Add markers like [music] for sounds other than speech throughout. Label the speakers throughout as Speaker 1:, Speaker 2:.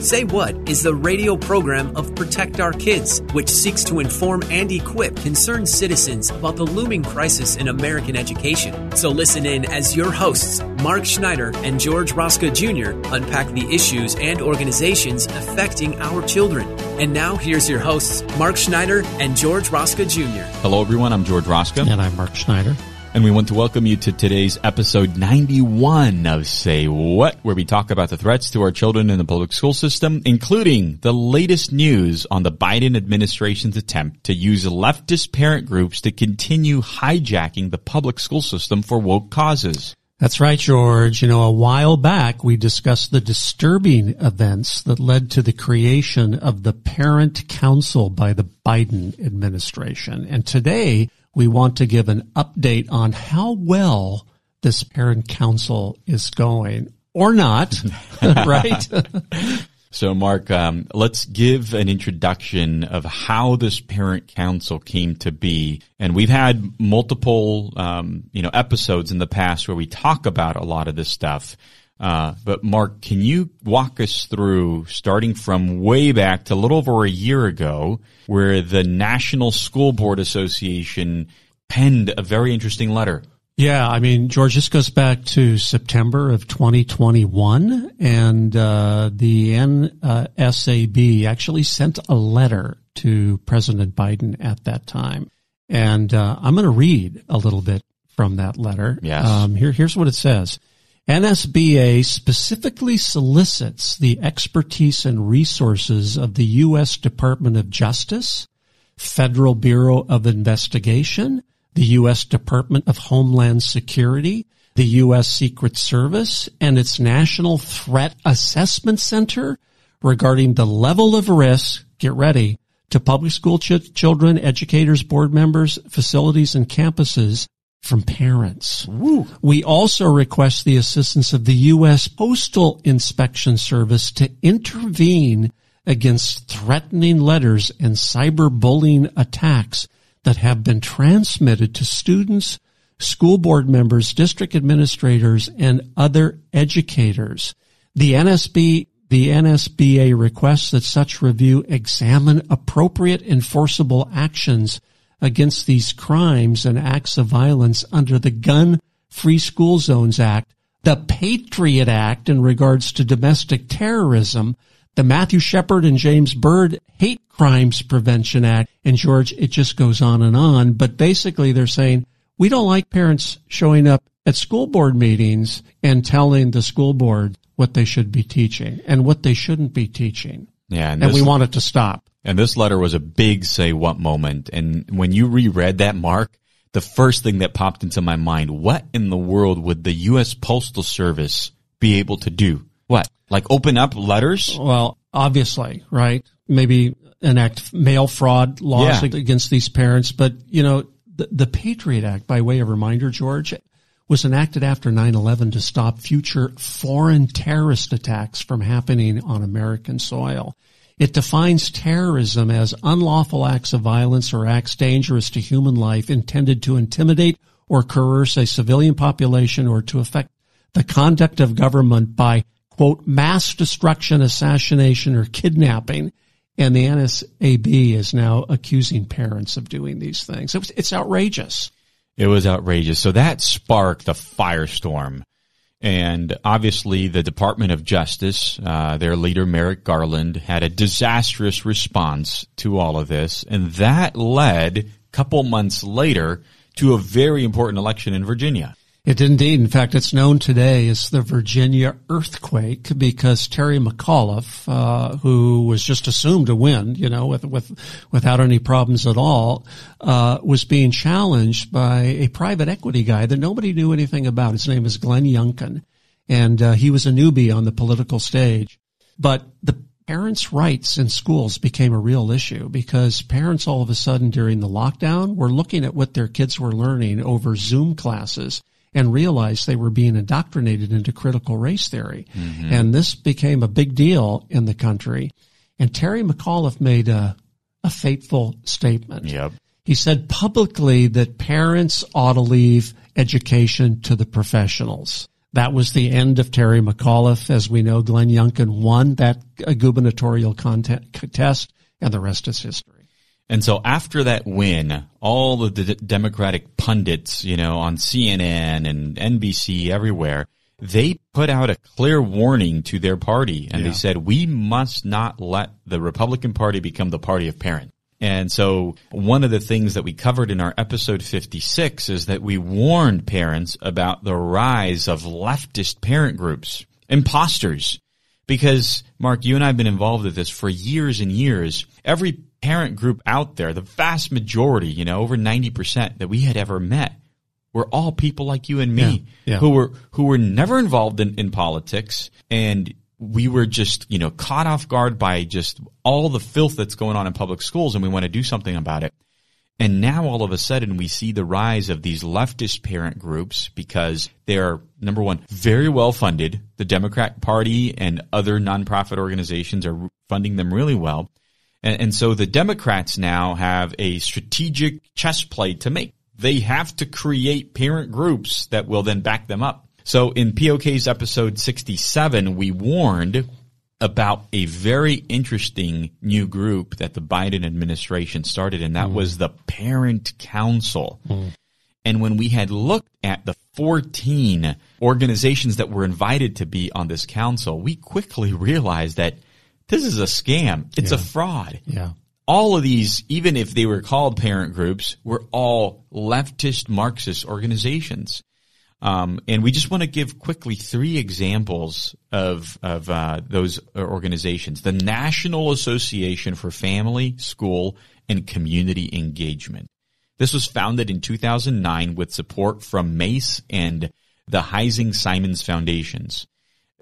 Speaker 1: Say What is the radio program of Protect Our Kids, which seeks to inform and equip concerned citizens about the looming crisis in American education. So listen in as your hosts, Mark Schneider and George Rosca Jr., unpack the issues and organizations affecting our children. And now here's your hosts, Mark Schneider and George Rosca Jr.
Speaker 2: Hello, everyone. I'm George Rosca.
Speaker 3: And I'm Mark Schneider.
Speaker 2: And we want to welcome you to today's episode 91 of Say What, where we talk about the threats to our children in the public school system, including the latest news on the Biden administration's attempt to use leftist parent groups to continue hijacking the public school system for woke causes.
Speaker 3: That's right, George. You know, a while back we discussed the disturbing events that led to the creation of the Parent Council by the Biden administration. And today we want to give an update on how well this parent council is going or not, [laughs] right? [laughs]
Speaker 2: So, Mark, um, let's give an introduction of how this parent council came to be. And we've had multiple, um, you know, episodes in the past where we talk about a lot of this stuff. Uh, but Mark, can you walk us through starting from way back to a little over a year ago where the National School Board Association penned a very interesting letter?
Speaker 3: Yeah, I mean, George, this goes back to September of 2021, and uh, the NSAB actually sent a letter to President Biden at that time. And uh, I'm going to read a little bit from that letter.
Speaker 2: Yes.
Speaker 3: Um, here, here's what it says. NSBA specifically solicits the expertise and resources of the U.S. Department of Justice, Federal Bureau of Investigation, the U.S. Department of Homeland Security, the U.S. Secret Service, and its National Threat Assessment Center regarding the level of risk, get ready, to public school ch- children, educators, board members, facilities, and campuses from parents.
Speaker 2: Woo.
Speaker 3: We also request the assistance of the U.S. Postal Inspection Service to intervene against threatening letters and cyberbullying attacks that have been transmitted to students, school board members, district administrators, and other educators. The NSB the NSBA requests that such review examine appropriate enforceable actions against these crimes and acts of violence under the Gun Free School Zones Act, the Patriot Act in regards to domestic terrorism, the Matthew Shepard and James Byrd Hate Crimes Prevention Act, and George, it just goes on and on. But basically they're saying, we don't like parents showing up at school board meetings and telling the school board what they should be teaching and what they shouldn't be teaching.
Speaker 2: Yeah.
Speaker 3: And,
Speaker 2: this-
Speaker 3: we want it to stop.
Speaker 2: And this letter was a big say what moment. And when you reread that, Mark, the first thing that popped into my mind, what in the world would the U.S. Postal Service be able to do? What? Like open up letters?
Speaker 3: Well, obviously, right? Maybe enact mail fraud laws
Speaker 2: Yeah.
Speaker 3: against these parents, but you know, the, the Patriot Act, by way of reminder, George, was enacted after 9-11 to stop future foreign terrorist attacks from happening on American soil. It defines terrorism as unlawful acts of violence or acts dangerous to human life intended to intimidate or coerce a civilian population or to affect the conduct of government by, quote, mass destruction, assassination, or kidnapping. And the NSAB is now accusing parents of doing these things. It was, it's outrageous.
Speaker 2: It was outrageous. So that sparked the firestorm. And obviously the Department of Justice, uh, their leader Merrick Garland had a disastrous response to all of this. And that led a couple months later to a very important election in Virginia.
Speaker 3: It did indeed. In fact, it's known today as the Virginia earthquake because Terry McAuliffe, uh, who was just assumed to win, you know, with, with, without any problems at all, uh, was being challenged by a private equity guy that nobody knew anything about. His name is Glenn Youngkin. And, uh, he was a newbie on the political stage. But the parents' rights in schools became a real issue because parents all of a sudden during the lockdown were looking at what their kids were learning over Zoom classes and realized they were being indoctrinated into critical race theory. Mm-hmm. And this became a big deal in the country. And Terry McAuliffe made a, a fateful statement.
Speaker 2: Yep.
Speaker 3: He said publicly that parents ought to leave education to the professionals. That was the end of Terry McAuliffe. As we know, Glenn Youngkin won that gubernatorial contest, and the rest is history.
Speaker 2: And so after that win, all of the Democratic pundits, you know, on CNN and NBC everywhere, they put out a clear warning to their party and yeah. they said, we must not let the Republican Party become the party of parents. And so one of the things that we covered in our episode 56 is that we warned parents about the rise of leftist parent groups, imposters. Because Mark, you and I have been involved with this for years and years. Every parent group out there, the vast majority, you know, over 90% that we had ever met were all people like you and me
Speaker 3: yeah, yeah.
Speaker 2: who were, who were never involved in, in politics and we were just, you know, caught off guard by just all the filth that's going on in public schools and we want to do something about it. And now all of a sudden we see the rise of these leftist parent groups because they're number one, very well funded. The Democrat party and other nonprofit organizations are funding them really well. And, and so the Democrats now have a strategic chess play to make. They have to create parent groups that will then back them up. So in POK's episode 67, we warned about a very interesting new group that the Biden administration started, and that mm. was the Parent Council. Mm. And when we had looked at the 14 organizations that were invited to be on this council, we quickly realized that this is a scam. It's
Speaker 3: yeah.
Speaker 2: a fraud.
Speaker 3: Yeah.
Speaker 2: All of these, even if they were called parent groups, were all leftist Marxist organizations. Um, and we just want to give quickly three examples of of uh, those organizations: the National Association for Family, School, and Community Engagement. This was founded in 2009 with support from Mace and the Heising Simons Foundations.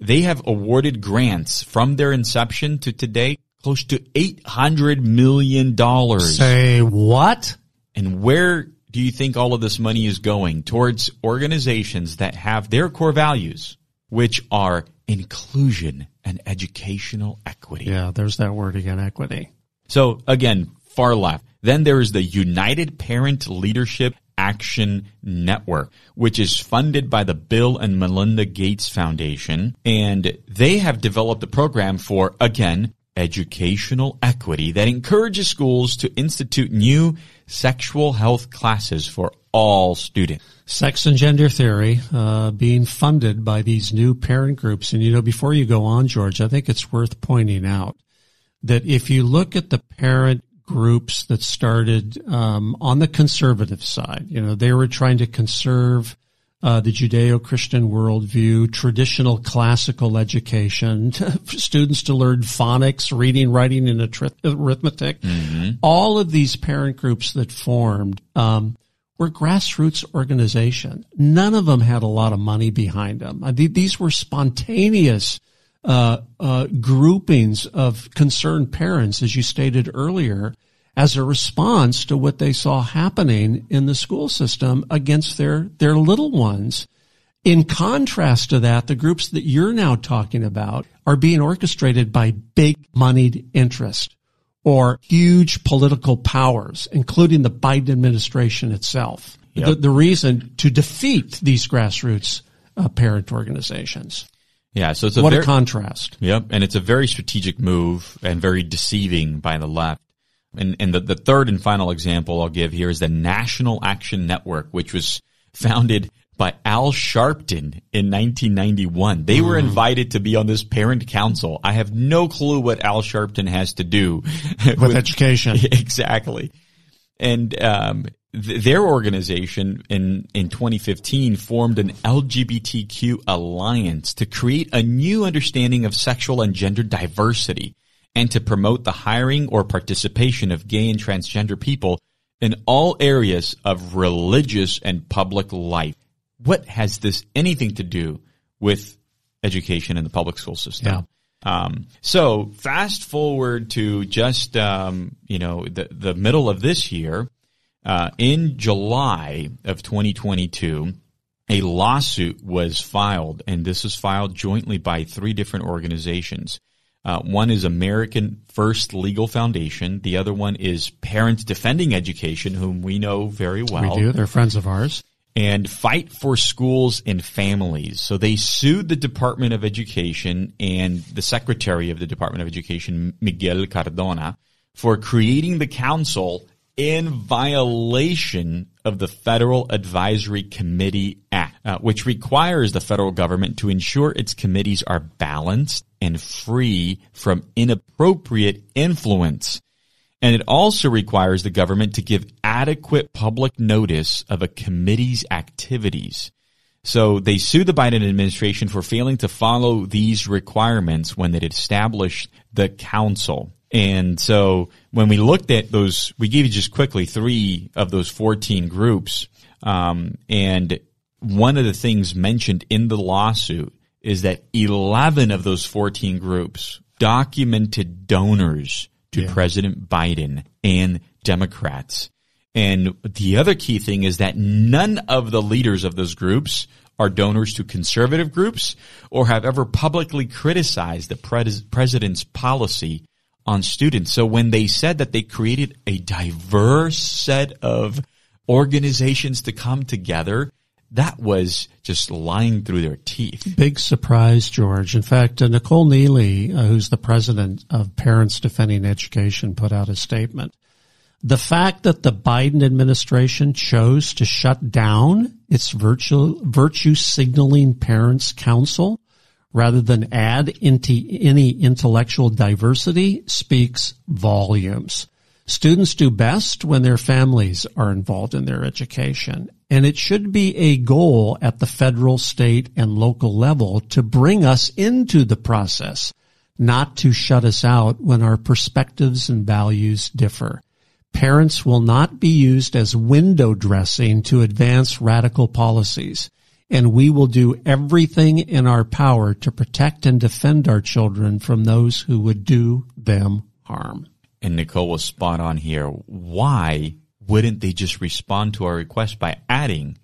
Speaker 2: They have awarded grants from their inception to today close to $800 million.
Speaker 3: Say what?
Speaker 2: And where do you think all of this money is going? Towards organizations that have their core values, which are inclusion and educational equity.
Speaker 3: Yeah, there's that word again, equity.
Speaker 2: So again, far left. Then there is the United Parent Leadership Action Network, which is funded by the Bill and Melinda Gates Foundation. And they have developed a program for, again, educational equity that encourages schools to institute new sexual health classes for all students.
Speaker 3: Sex and gender theory uh, being funded by these new parent groups. And you know, before you go on, George, I think it's worth pointing out that if you look at the parent groups that started um, on the conservative side. You know, they were trying to conserve uh, the Judeo-Christian worldview, traditional classical education, [laughs] students to learn phonics, reading, writing, and arithmetic. Mm-hmm. All of these parent groups that formed um, were grassroots organization. None of them had a lot of money behind them. Uh, these were spontaneous uh, uh, groupings of concerned parents, as you stated earlier, as a response to what they saw happening in the school system against their, their little ones. In contrast to that, the groups that you're now talking about are being orchestrated by big moneyed interest or huge political powers, including the Biden administration itself. Yep. The, the reason to defeat these grassroots uh, parent organizations.
Speaker 2: Yeah, so it's a
Speaker 3: what
Speaker 2: very,
Speaker 3: a contrast.
Speaker 2: Yep, and it's a very strategic move and very deceiving by the left. And, and the, the third and final example I'll give here is the National Action Network, which was founded by Al Sharpton in 1991. They mm. were invited to be on this parent council. I have no clue what Al Sharpton has to do [laughs]
Speaker 3: with, with education. [laughs]
Speaker 2: Exactly. and um, th- their organization in in 2015 formed an LGBTQ alliance to create a new understanding of sexual and gender diversity and to promote the hiring or participation of gay and transgender people in all areas of religious and public life. What has this anything to do with education in the public school system?
Speaker 3: Yeah.
Speaker 2: Um, so fast forward to just um, you know the the middle of this year, uh, in July of 2022, a lawsuit was filed, and this was filed jointly by three different organizations. Uh, one is American First Legal Foundation. The other one is Parents Defending Education, whom we know very well.
Speaker 3: We do. They're friends of ours.
Speaker 2: And Fight for Schools and Families. So they sued the Department of Education and the Secretary of the Department of Education, Miguel Cardona, for creating the council in violation of the Federal Advisory Committee Act, uh, which requires the federal government to ensure its committees are balanced and free from inappropriate influence. And it also requires the government to give adequate public notice of a committee's activities. So they sued the Biden administration for failing to follow these requirements when it established the council. And so when we looked at those, we gave you just quickly three of those 14 groups. Um, and one of the things mentioned in the lawsuit is that 11 of those 14 groups documented donors to
Speaker 3: Yeah.
Speaker 2: President Biden and Democrats. And the other key thing is that none of the leaders of those groups are donors to conservative groups or have ever publicly criticized the pres- president's policy on students. So when they said that they created a diverse set of organizations to come together, that was just lying through their teeth.
Speaker 3: Big surprise, George. In fact, uh, Nicole Neely, uh, who's the president of Parents Defending Education, put out a statement. The fact that the Biden administration chose to shut down its virtue, virtue signaling parents council rather than add into any intellectual diversity speaks volumes. Students do best when their families are involved in their education. And it should be a goal at the federal, state, and local level to bring us into the process, not to shut us out when our perspectives and values differ. Parents will not be used as window dressing to advance radical policies, and we will do everything in our power to protect and defend our children from those who would do them harm.
Speaker 2: And Nicole was spot on here. Why wouldn't they just respond to our request by adding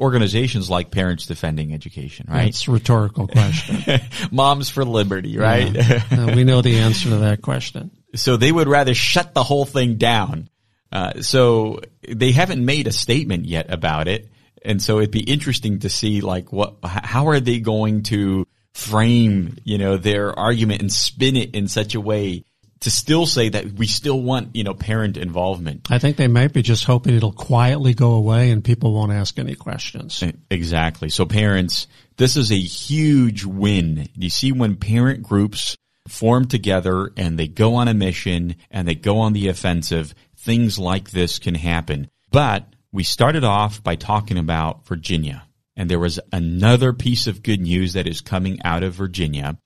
Speaker 2: organizations like Parents Defending Education, right?
Speaker 3: It's a rhetorical question. [laughs]
Speaker 2: Moms for Liberty, right? [laughs]
Speaker 3: Uh, we know the answer to that question.
Speaker 2: so they would rather shut the whole thing down. Uh, so they haven't made a statement yet about it, and so it'd be interesting to see like what, how are they going to frame, you know, their argument and spin it in such a way to still say that we still want, you know, parent involvement.
Speaker 3: I think they might be just hoping it'll quietly go away and people won't ask any questions.
Speaker 2: Exactly. So parents, this is a huge win. You see when parent groups form together and they go on a mission and they go on the offensive, things like this can happen. But we started off by talking about Virginia and there was another piece of good news that is coming out of Virginia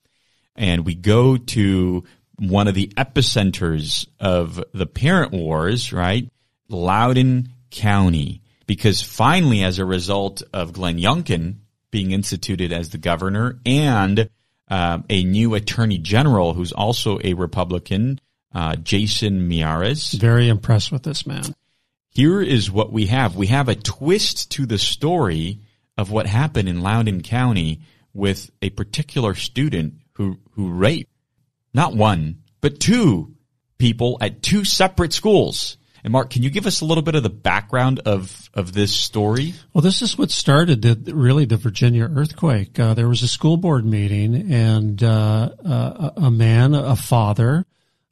Speaker 2: and we go to one of the epicenters of the parent wars, right? Loudoun County. Because finally, as a result of Glenn Youngkin being instituted as the governor and uh, a new attorney general who's also a Republican, uh, Jason Miyares,
Speaker 3: Very impressed with this man.
Speaker 2: Here is what we have. We have a twist to the story of what happened in Loudoun County with a particular student who, who raped not one, but two people at two separate schools. And Mark, can you give us a little bit of the background of, of this story?
Speaker 3: Well, this is what started the, really the Virginia earthquake. Uh, there was a school board meeting, and uh, uh, a man, a father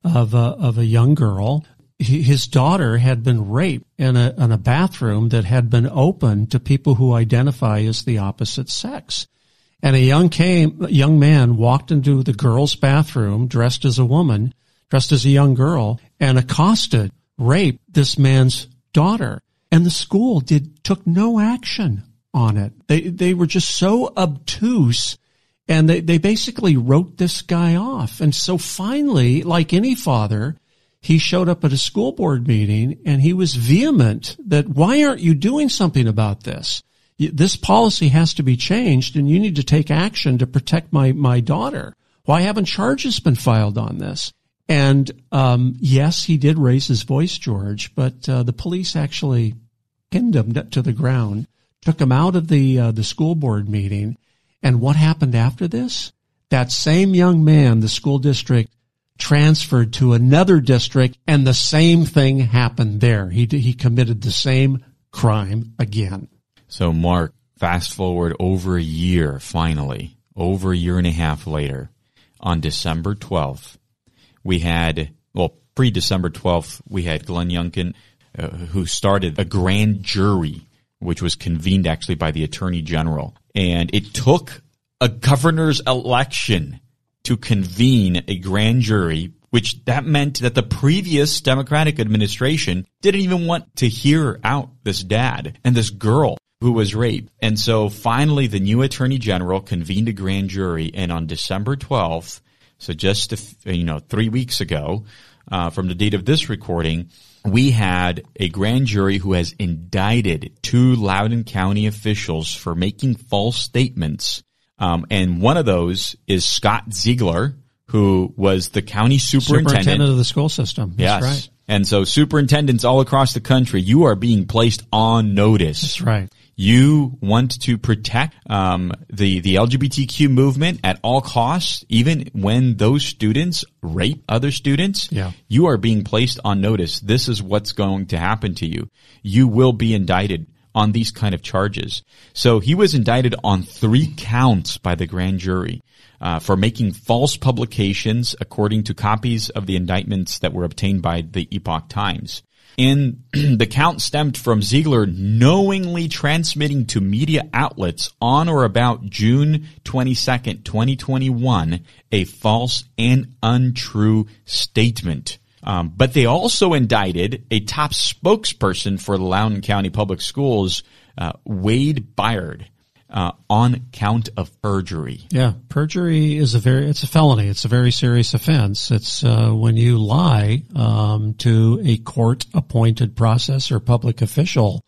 Speaker 3: of a, of a young girl, his daughter had been raped in a, in a bathroom that had been open to people who identify as the opposite sex. And a young came, young man walked into the girl's bathroom dressed as a woman, dressed as a young girl, and accosted, raped this man's daughter. And the school did, took no action on it. They, they were just so obtuse and they, they basically wrote this guy off. And so finally, like any father, he showed up at a school board meeting and he was vehement that why aren't you doing something about this? This policy has to be changed and you need to take action to protect my, my daughter. Why haven't charges been filed on this? And um, yes, he did raise his voice, George, but uh, the police actually pinned him to the ground, took him out of the uh, the school board meeting. And what happened after this? That same young man, the school district transferred to another district, and the same thing happened there. He he committed the same crime again.
Speaker 2: So, Mark, fast forward over a year, finally, over a year and a half later, on December 12th, we had, well, pre December 12th, we had Glenn Youngkin, uh, who started a grand jury, which was convened actually by the Attorney General. And it took a governor's election to convene a grand jury, which that meant that the previous Democratic administration didn't even want to hear out this dad and this girl who was raped. And so finally the new attorney general convened a grand jury and on December 12th, so just you know three weeks ago, uh, from the date of this recording, we had a grand jury who has indicted two Loudoun County officials for making false statements, um, and one of those is Scott Ziegler, who was the county superintendent,
Speaker 3: superintendent of the school system. That's
Speaker 2: yes.
Speaker 3: right.
Speaker 2: And so superintendents all across the country, you are being placed on notice.
Speaker 3: That's right
Speaker 2: you want to protect um, the the LGBTQ movement at all costs, even when those students rape other students.
Speaker 3: Yeah.
Speaker 2: you are being placed on notice. This is what's going to happen to you. You will be indicted on these kind of charges. So he was indicted on three counts by the grand jury. Uh, for making false publications according to copies of the indictments that were obtained by the Epoch Times. And [clears throat] the count stemmed from Ziegler knowingly transmitting to media outlets on or about June 22nd, 2021, a false and untrue statement. Um, but they also indicted a top spokesperson for the Loudoun County Public Schools, uh, Wade Byard uh, on count of perjury.
Speaker 3: Yeah, perjury is a very it's a felony. It's a very serious offense. It's uh, when you lie um, to a court appointed process or public official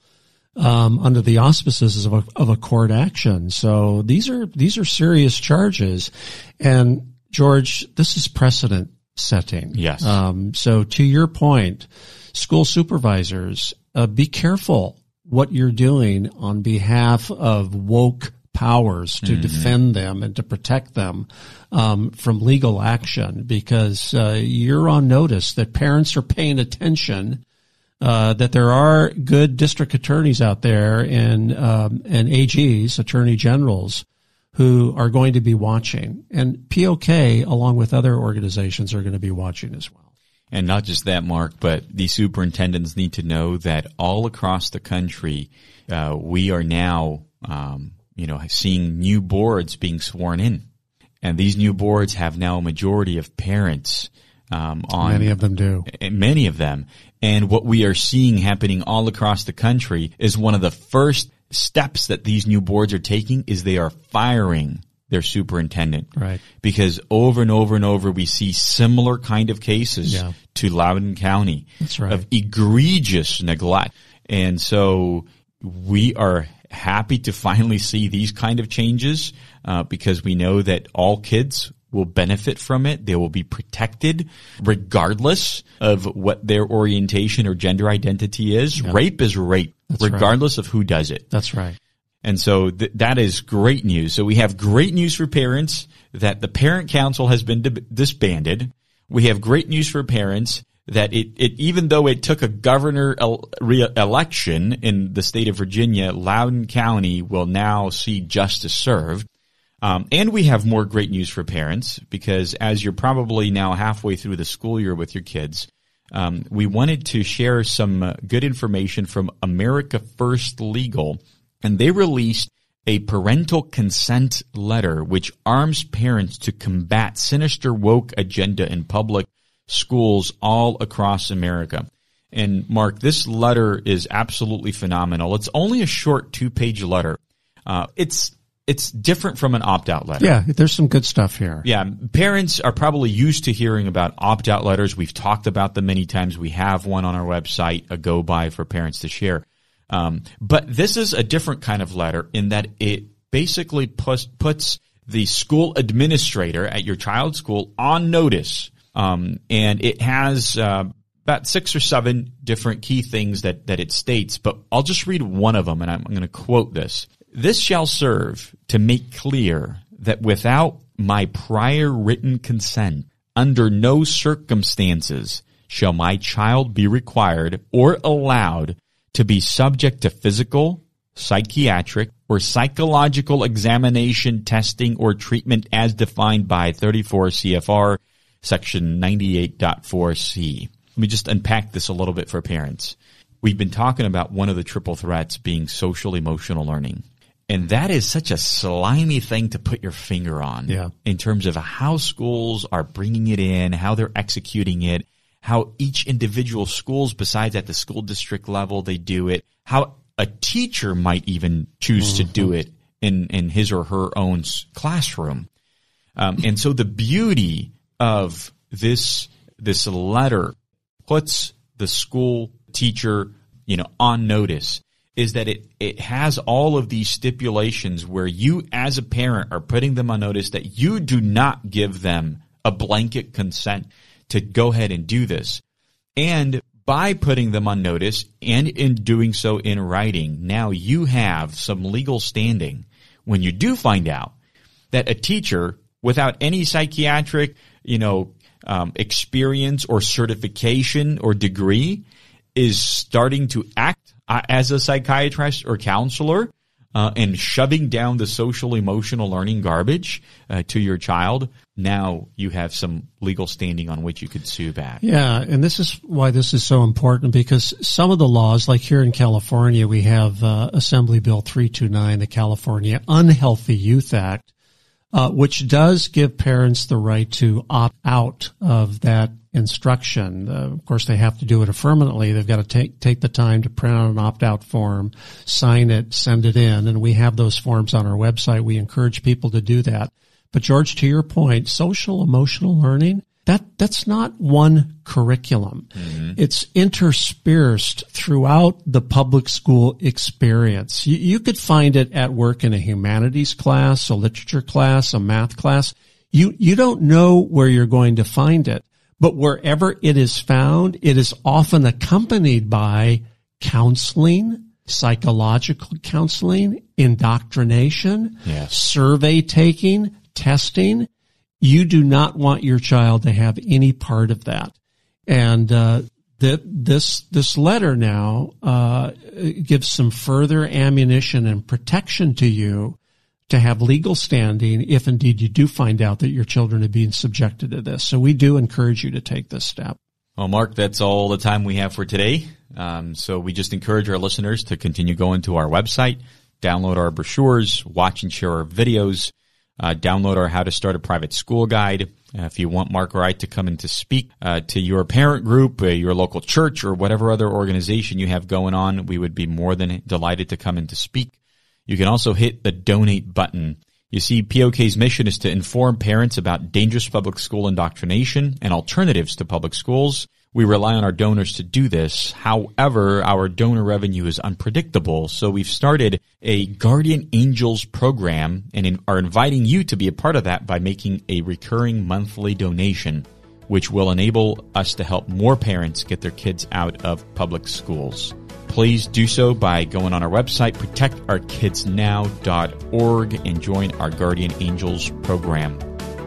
Speaker 3: um, under the auspices of a, of a court action. So these are these are serious charges, and George, this is precedent setting.
Speaker 2: Yes.
Speaker 3: Um, so to your point, school supervisors, uh, be careful what you're doing on behalf of woke powers to mm-hmm. defend them and to protect them um, from legal action because uh, you're on notice that parents are paying attention. Uh, that there are good district attorneys out there and um, and AGs, attorney generals, who are going to be watching, and POK, along with other organizations, are going to be watching as well.
Speaker 2: And not just that, Mark, but the superintendents need to know that all across the country, uh, we are now, um, you know, seeing new boards being sworn in, and these new boards have now a majority of parents. Um, on
Speaker 3: many of them do.
Speaker 2: Many of them, and what we are seeing happening all across the country is one of the first steps that these new boards are taking is they are firing their superintendent.
Speaker 3: Right.
Speaker 2: Because over and over and over we see similar kind of cases
Speaker 3: yeah.
Speaker 2: to Loudoun County
Speaker 3: That's right.
Speaker 2: of egregious neglect. And so we are happy to finally see these kind of changes uh, because we know that all kids will benefit from it. They will be protected regardless of what their orientation or gender identity is.
Speaker 3: Yeah.
Speaker 2: Rape is rape,
Speaker 3: That's
Speaker 2: regardless
Speaker 3: right.
Speaker 2: of who does it.
Speaker 3: That's right.
Speaker 2: And so th- that is great news. So we have great news for parents that the parent council has been di- disbanded. We have great news for parents that it, it even though it took a governor el- re- election in the state of Virginia, Loudoun County will now see justice served. Um, and we have more great news for parents because as you're probably now halfway through the school year with your kids, um, we wanted to share some uh, good information from America First Legal and they released a parental consent letter which arms parents to combat sinister woke agenda in public schools all across America. And Mark, this letter is absolutely phenomenal. It's only a short two page letter. Uh, it's it's different from an opt out letter.
Speaker 3: Yeah, there's some good stuff here.
Speaker 2: Yeah, parents are probably used to hearing about opt out letters. We've talked about them many times. We have one on our website, a go by for parents to share. Um, but this is a different kind of letter in that it basically puts, puts the school administrator at your child's school on notice. Um, and it has uh, about six or seven different key things that, that it states, but I'll just read one of them and I'm, I'm going to quote this. This shall serve to make clear that without my prior written consent, under no circumstances shall my child be required or allowed to be subject to physical, psychiatric, or psychological examination, testing, or treatment as defined by 34 CFR section 98.4C. Let me just unpack this a little bit for parents. We've been talking about one of the triple threats being social emotional learning. And that is such a slimy thing to put your finger on
Speaker 3: yeah.
Speaker 2: in terms of how schools are bringing it in, how they're executing it, how each individual schools, besides at the school district level, they do it, how a teacher might even choose mm-hmm. to do mm-hmm. it in, in his or her own classroom. Um, and so the beauty of this, this letter puts the school teacher, you know, on notice is that it, it has all of these stipulations where you as a parent are putting them on notice that you do not give them a blanket consent to go ahead and do this. And by putting them on notice and in doing so in writing, now you have some legal standing when you do find out that a teacher without any psychiatric, you know, um, experience or certification or degree is starting to act uh, as a psychiatrist or counselor uh, and shoving down the social emotional learning garbage uh, to your child, now you have some legal standing on which you could sue back.
Speaker 3: Yeah, and this is why this is so important because some of the laws, like here in California, we have uh, Assembly Bill 329, the California Unhealthy Youth Act, uh, which does give parents the right to opt out of that instruction. Uh, of course, they have to do it affirmatively. They've got to take take the time to print out an opt out form, sign it, send it in, and we have those forms on our website. We encourage people to do that. But George, to your point, social emotional learning that that's not one curriculum. Mm-hmm. It's interspersed throughout the public school experience. You, you could find it at work in a humanities class, a literature class, a math class. You you don't know where you're going to find it. But wherever it is found, it is often accompanied by counseling, psychological counseling, indoctrination,
Speaker 2: yes.
Speaker 3: survey taking, testing. You do not want your child to have any part of that. And, uh, that this this letter now uh, gives some further ammunition and protection to you to have legal standing if indeed you do find out that your children are being subjected to this. So we do encourage you to take this step.
Speaker 2: Well, Mark, that's all the time we have for today. Um, so we just encourage our listeners to continue going to our website, download our brochures, watch and share our videos, uh, download our How to Start a Private School Guide. Uh, if you want Mark or I to come in to speak uh, to your parent group, uh, your local church, or whatever other organization you have going on, we would be more than delighted to come in to speak. You can also hit the donate button. You see, POK's mission is to inform parents about dangerous public school indoctrination and alternatives to public schools. We rely on our donors to do this. However, our donor revenue is unpredictable, so we've started a Guardian Angels program and are inviting you to be a part of that by making a recurring monthly donation, which will enable us to help more parents get their kids out of public schools please do so by going on our website, protectourkidsnow.org, and join our Guardian Angels program.